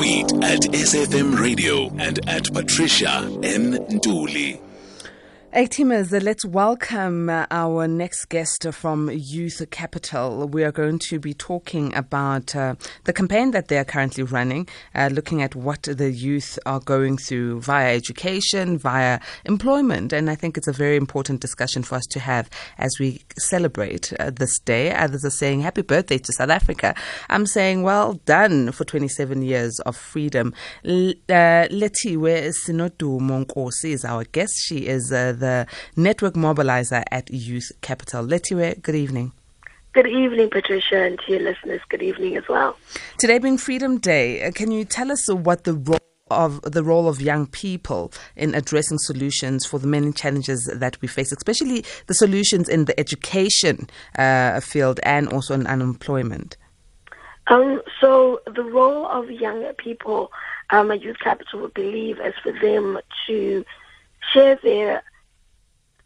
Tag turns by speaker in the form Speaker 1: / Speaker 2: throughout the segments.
Speaker 1: tweet at SFM Radio and at Patricia N. Nduli.
Speaker 2: Uh, let's welcome uh, our next guest from Youth Capital. We are going to be talking about uh, the campaign that they are currently running, uh, looking at what the youth are going through via education, via employment. And I think it's a very important discussion for us to have as we celebrate uh, this day. Others are saying happy birthday to South Africa. I'm saying well done for 27 years of freedom. L- uh, Lethiwe Sinodumo Nkosi is our guest. She is the network mobilizer at Youth Capital. Lethiwe, good evening.
Speaker 3: Good evening, Patricia, and to your listeners, good evening as well.
Speaker 2: Today being Freedom Day, uh, can you tell us what the role of the role of young people in addressing solutions for the many challenges that we face, especially the solutions in the education uh, field and also in unemployment?
Speaker 3: Um, so the role of young people um, at Youth Capital, we believe, is for them to share their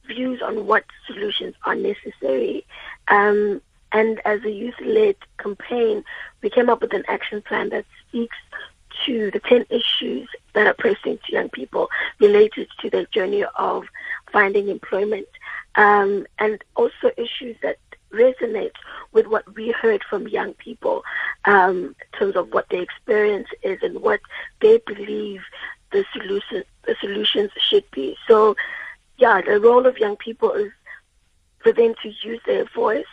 Speaker 3: views on what solutions are necessary. Um, and as a youth-led campaign, we came up with an action plan that speaks to the 10 issues that are pressing to young people related to their journey of finding employment, um, and also issues that resonate with what we heard from young people um, in terms of what their experience is and what they believe the solution the solutions should be. So yeah, the role of young people is for them to use their voice,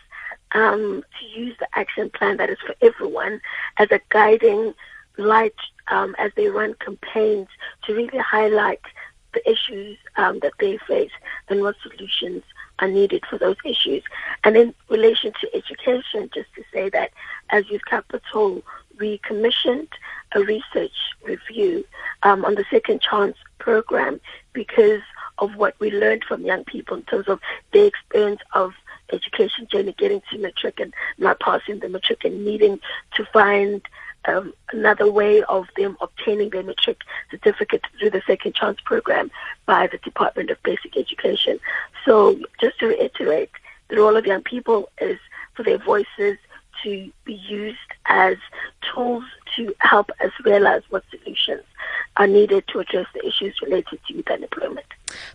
Speaker 3: um, to use the action plan that is for everyone as a guiding light um, as they run campaigns to really highlight the issues um, that they face and what solutions are needed for those issues. And in relation to education, just to say that as Youth Capital, we commissioned a research review um, on the Second Chance program because of what we learned from young people in terms of their experience of education journey, getting to matric and not passing the matric and needing to find um, another way of them obtaining their matric certificate through the Second Chance program by the Department of Basic Education. So just to reiterate, the role of young people is for their voices to be used as tools to help us realize what solutions are needed to address the issues related to youth unemployment.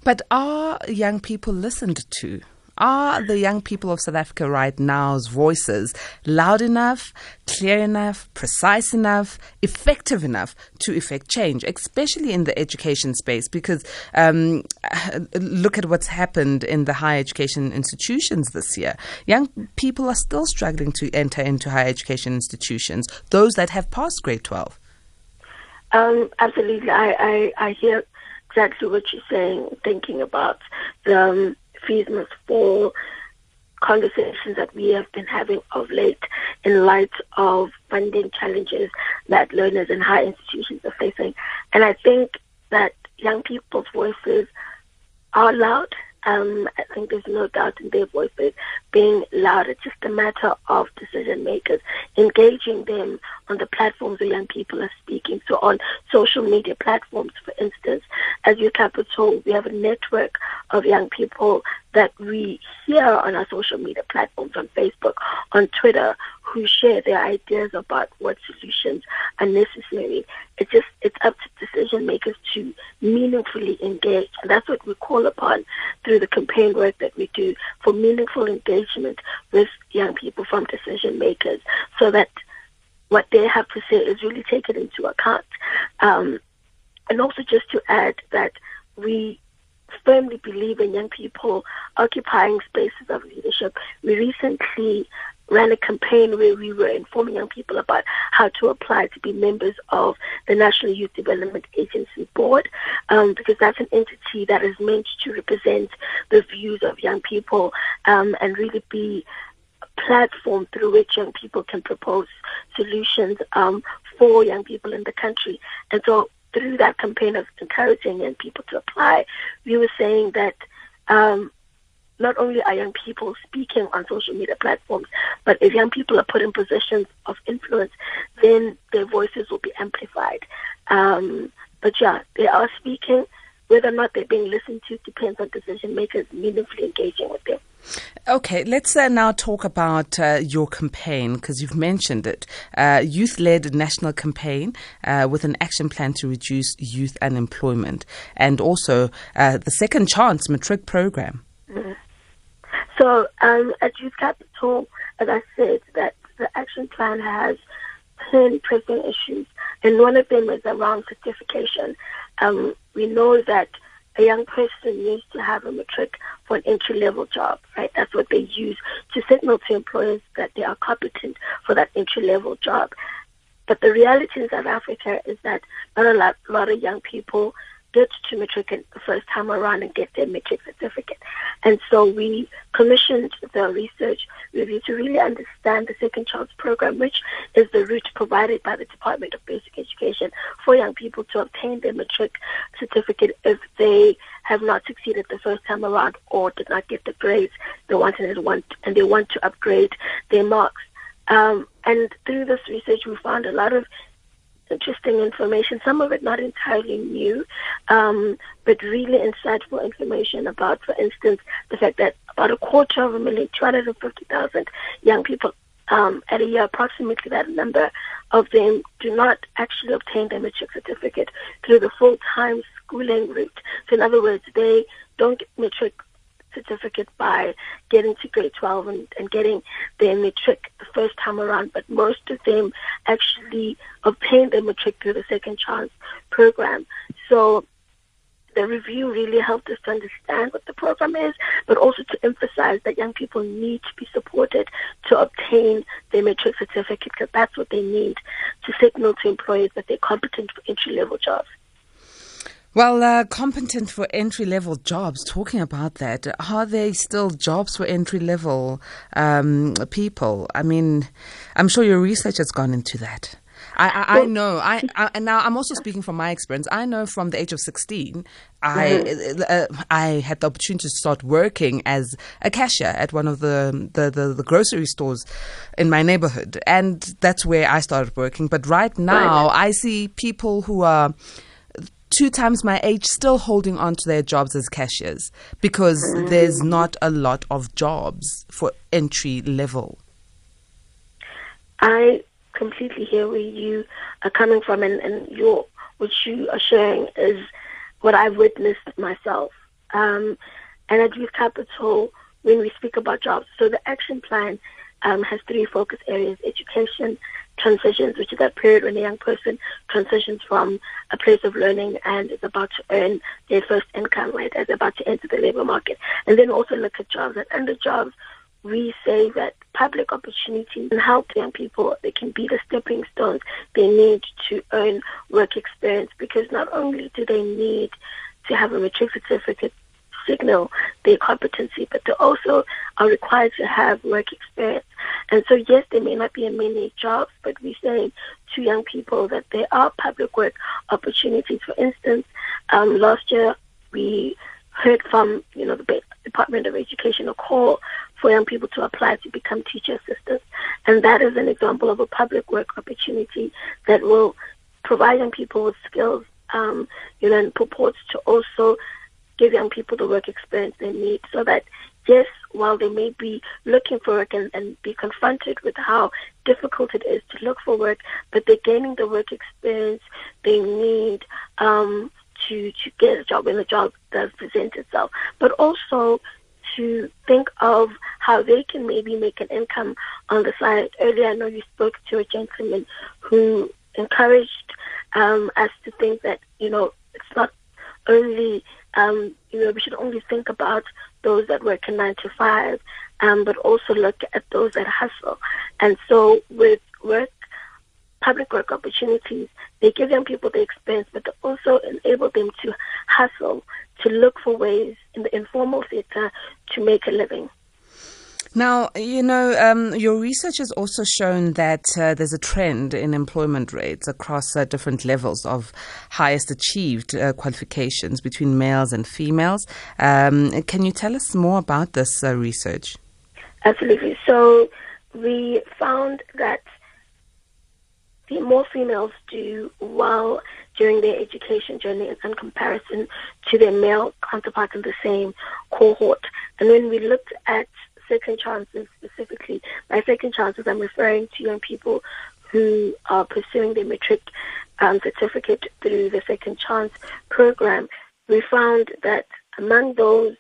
Speaker 2: But are young people listened to? Are the young people of South Africa right now's voices loud enough, clear enough, precise enough, effective enough to effect change, especially in the education space? Because um, look at what's happened in the higher education institutions this year. Young people are still struggling to enter into higher education institutions, those that have passed grade 12.
Speaker 3: Um, absolutely. I, I, I hear exactly what you're saying, thinking about the um, fees must fall conversations that we have been having of late in light of funding challenges that learners and higher institutions are facing. And I think that young people's voices are loud um, I think there's no doubt in their voices being loud. It's just a matter of decision makers engaging them on the platforms where young people are speaking. So on social media platforms, for instance, as Youth Capital, we have a network of young people that we hear on our social media platforms, on Facebook, on Twitter, who share their ideas about what solutions are necessary. It's just it's up to decision makers to meaningfully engage, and that's what we call upon through the campaign work that we do for meaningful engagement with young people from decision makers, so that what they have to say is really taken into account. Um, and also just to add that we firmly believe in young people occupying spaces of leadership. We recently ran a campaign where we were informing young people about how to apply to be members of the National Youth Development Agency Board, um, because that's an entity that is meant to represent the views of young people um, and really be a platform through which young people can propose solutions um, for young people in the country. And so through that campaign of encouraging young people to apply, we were saying that um, not only are young people speaking on social media platforms, but if young people are put in positions of influence, then their voices will be amplified. Um, but yeah, they are speaking. whether or not they're being listened to depends on decision makers meaningfully engaging with them.
Speaker 2: Okay, let's uh, now talk about uh, your campaign because you've mentioned it. Uh, youth led national campaign uh, with an action plan to reduce youth unemployment and also uh, the Second Chance Matric program.
Speaker 3: Mm-hmm. So, um, at Youth Capital, as I said, that the action plan has 10 pressing issues, and one of them is around certification. Um, we know that a young person needs to have a matric for an entry level job, right? That's what they use to signal to employers that they are competent for that entry level job. But the reality in South Africa is that not a lot, lot of young people get to matric the first time around and get their matric certificate. And so we commissioned the research review to really understand the Second Chance program, which is the route provided by the Department of Basic Education for young people to obtain their matric certificate if they have not succeeded the first time around or did not get the grades they wanted and want and they want to upgrade their marks. Um, and through this research, we found a lot of interesting information, some of it not entirely new, um, but really insightful information about, for instance, the fact that about a quarter of a million, 250,000 young people um, at a year, approximately that number of them do not actually obtain their matric certificate through the full-time schooling route. So in other words, they don't get matric certificate by getting to grade 12 and, and getting their matric the first time around, but most of them actually obtain their matric through the second chance program. So the review really helped us to understand what the program is, but also to emphasize that young people need to be supported to obtain their matric certificate because that's what they need to signal to employers that they're competent for entry level jobs.
Speaker 2: Well, uh, competent for entry level jobs, talking about that, are there still jobs for entry level um, people? I mean, I'm sure your research has gone into that. I, I, I know. I, I, and now I'm also speaking from my experience. I know from the age of 16, I mm-hmm. uh, I had the opportunity to start working as a cashier at one of the, the, the, the, grocery stores in my neighborhood, and that's where I started working. But right now, right. I see people who are two times my age still holding on to their jobs as cashiers because there's not a lot of jobs for entry level.
Speaker 3: I completely hear where you are coming from, and, and your what you are sharing is what I've witnessed myself. Um, and at Youth Capital, when we speak about jobs, so the action plan um, has three focus areas: education, transitions, which is that period when a young person transitions from a place of learning and is about to earn their first income, right, as about to enter the labor market. And then also look at jobs. And under jobs, we say that public opportunity can help young people. They can be the stepping stones they need to earn work experience because not only do they need to have a matric certificate signal their competency, but they also are required to have work experience. And so, yes, there may not be many jobs, but we're saying to young people that there are public work opportunities. For instance, um, last year we heard from you know the Department of Education a call for young people to apply to become teacher assistants, and that is an example of a public work opportunity that will provide young people with skills, um, you know, and purports to also give young people the work experience they need so that yes, while they may be looking for work and, and be confronted with how difficult it is to look for work, but they're gaining the work experience they need um, to to get a job when the job does present itself. But also to think of how they can maybe make an income on the side. Earlier, I know you spoke to a gentleman who encouraged um, us to think that you know it's not only um, you know, we should only think about those that work in nine to five, um, but also look at those that hustle. And so with work, public work opportunities, they give young people the experience, but they also enable them to hustle, to look for ways in the informal sector to make a living.
Speaker 2: Now, you know, um, your research has also shown that uh, there's a trend in employment rates across uh, different levels of highest achieved uh, qualifications between males and females. Um, can you tell us more about this uh, research?
Speaker 3: Absolutely. So, we found that the more females do well during their education journey in comparison to their male counterparts in the same cohort. And when we looked at second chances specifically, by second chances, I'm referring to young people who are pursuing their matric um, certificate through the second chance program. We found that among those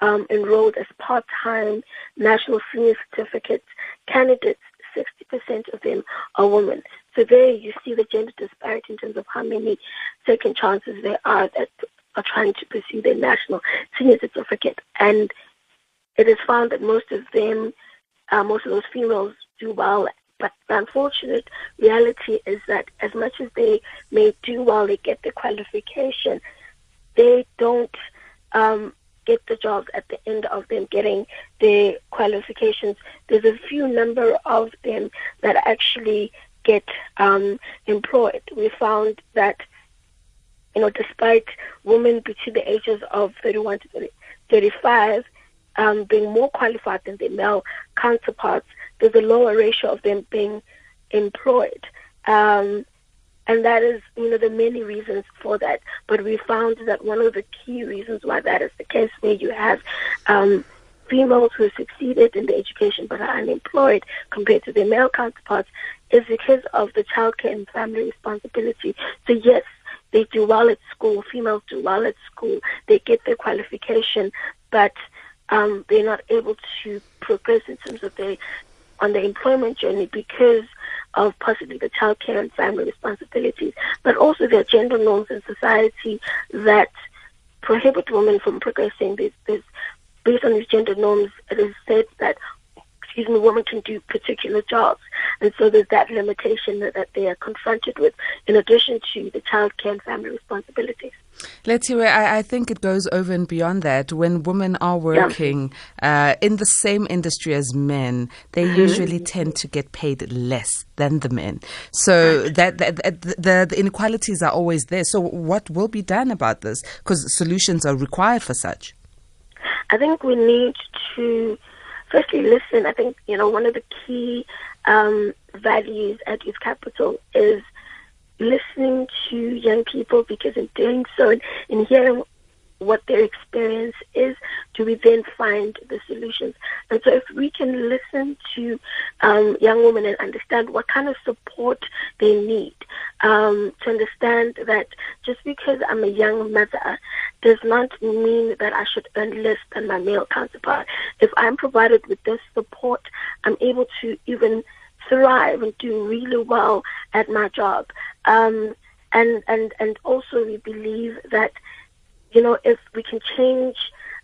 Speaker 3: um, enrolled as part-time national senior certificate candidates, 60% of them are women. So there you see the gender disparity in terms of how many second chances there are that are trying to pursue their national senior certificate. And it is found that most of them, uh, most of those females do well. But the unfortunate reality is that as much as they may do well, they get the qualification, they don't um, get the jobs at the end of them getting their qualifications. There's a few number of them that actually get um, employed. We found that, you know, despite women between the ages of 31 to 30, 35 um, being more qualified than their male counterparts, there's a lower ratio of them being employed. Um, and that is, you know, the many reasons for that. But we found that one of the key reasons why that is the case, where you have um, females who succeeded in the education but are unemployed compared to their male counterparts, is because of the childcare and family responsibility. So yes, they do well at school. Females do well at school. They get their qualification, but um, they're not able to progress in terms of their on the employment journey because of possibly the childcare and family responsibilities, but also there are gender norms in society that prohibit women from progressing. There's, there's, based on these gender norms, it is said that excuse me, women can do particular jobs. And so there's that limitation that, that they are confronted with in addition to the childcare and family responsibilities.
Speaker 2: Let's hear. I, I think it goes over and beyond that. When women are working yeah. uh, in the same industry as men, they mm-hmm. usually tend to get paid less than the men. So right. that, that, that the, the inequalities are always there. So what will be done about this? Because solutions are required for such.
Speaker 3: I think we need to firstly listen. I think you know one of the key um, values at Youth Capital is listening to young people because in doing so and in hearing what their experience is, do we then find the solutions? And so if we can listen to um, young women and understand what kind of support they need, um, to understand that just because I'm a young mother does not mean that I should earn less than my male counterpart. If I'm provided with this support, I'm able to even thrive and do really well at my job. Um, and, and, and also we believe that, you know, if we can change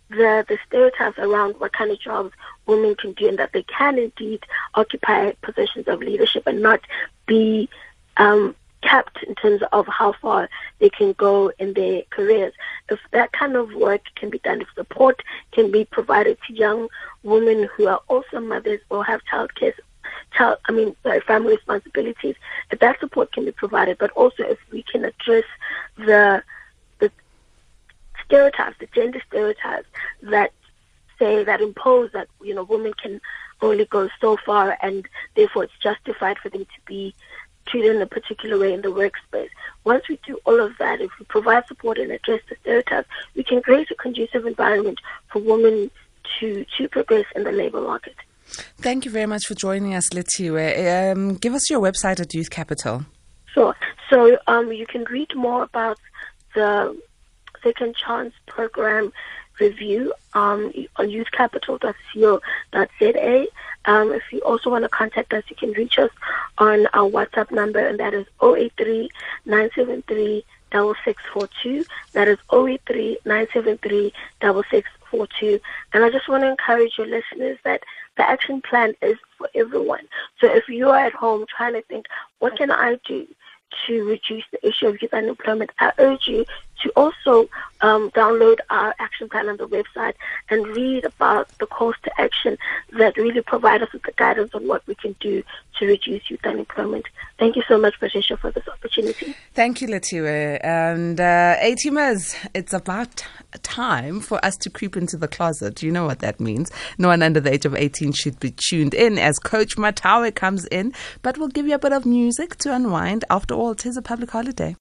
Speaker 3: the, the stereotypes around what kind of jobs women can do and that they can indeed occupy positions of leadership and not be um, capped in terms of how far they can go in their careers. If that kind of work can be done, if support can be provided to young women who are also mothers or have childcare child, I mean, sorry, family responsibilities, if that support can be provided, but also if we can address the stereotypes, the gender stereotypes that say that impose that you know women can only go so far, and therefore it's justified for them to be treated in a particular way in the workspace. Once we do all of that, if we provide support and address the stereotypes, we can create a conducive environment for women to to progress in the labor market.
Speaker 2: Thank you very much for joining us, Lethiwe. Um, give us your website at Youth Capital.
Speaker 3: Sure. So um, you can read more about the Second Chance program review um, on youthcapital.co.za. Um, if you also want to contact us, you can reach us on our WhatsApp number, and that is 083 973 6642. That is 083 973 6642. And I just want to encourage your listeners that the action plan is for everyone. So if you are at home trying to think, what can I do to reduce the issue of youth unemployment, I urge you to also um, download our action plan on the website and read about the calls to action that really provide us with the guidance on what we can do to reduce youth unemployment. Thank you so much, Patricia, for this opportunity.
Speaker 2: Thank you, Lethiwe. And uh, A-teamers, it's about time for us to creep into the closet. You know what that means. No one under the age of 18 should be tuned in as Coach Matawe comes in, but we'll give you a bit of music to unwind. After all, it is a public holiday.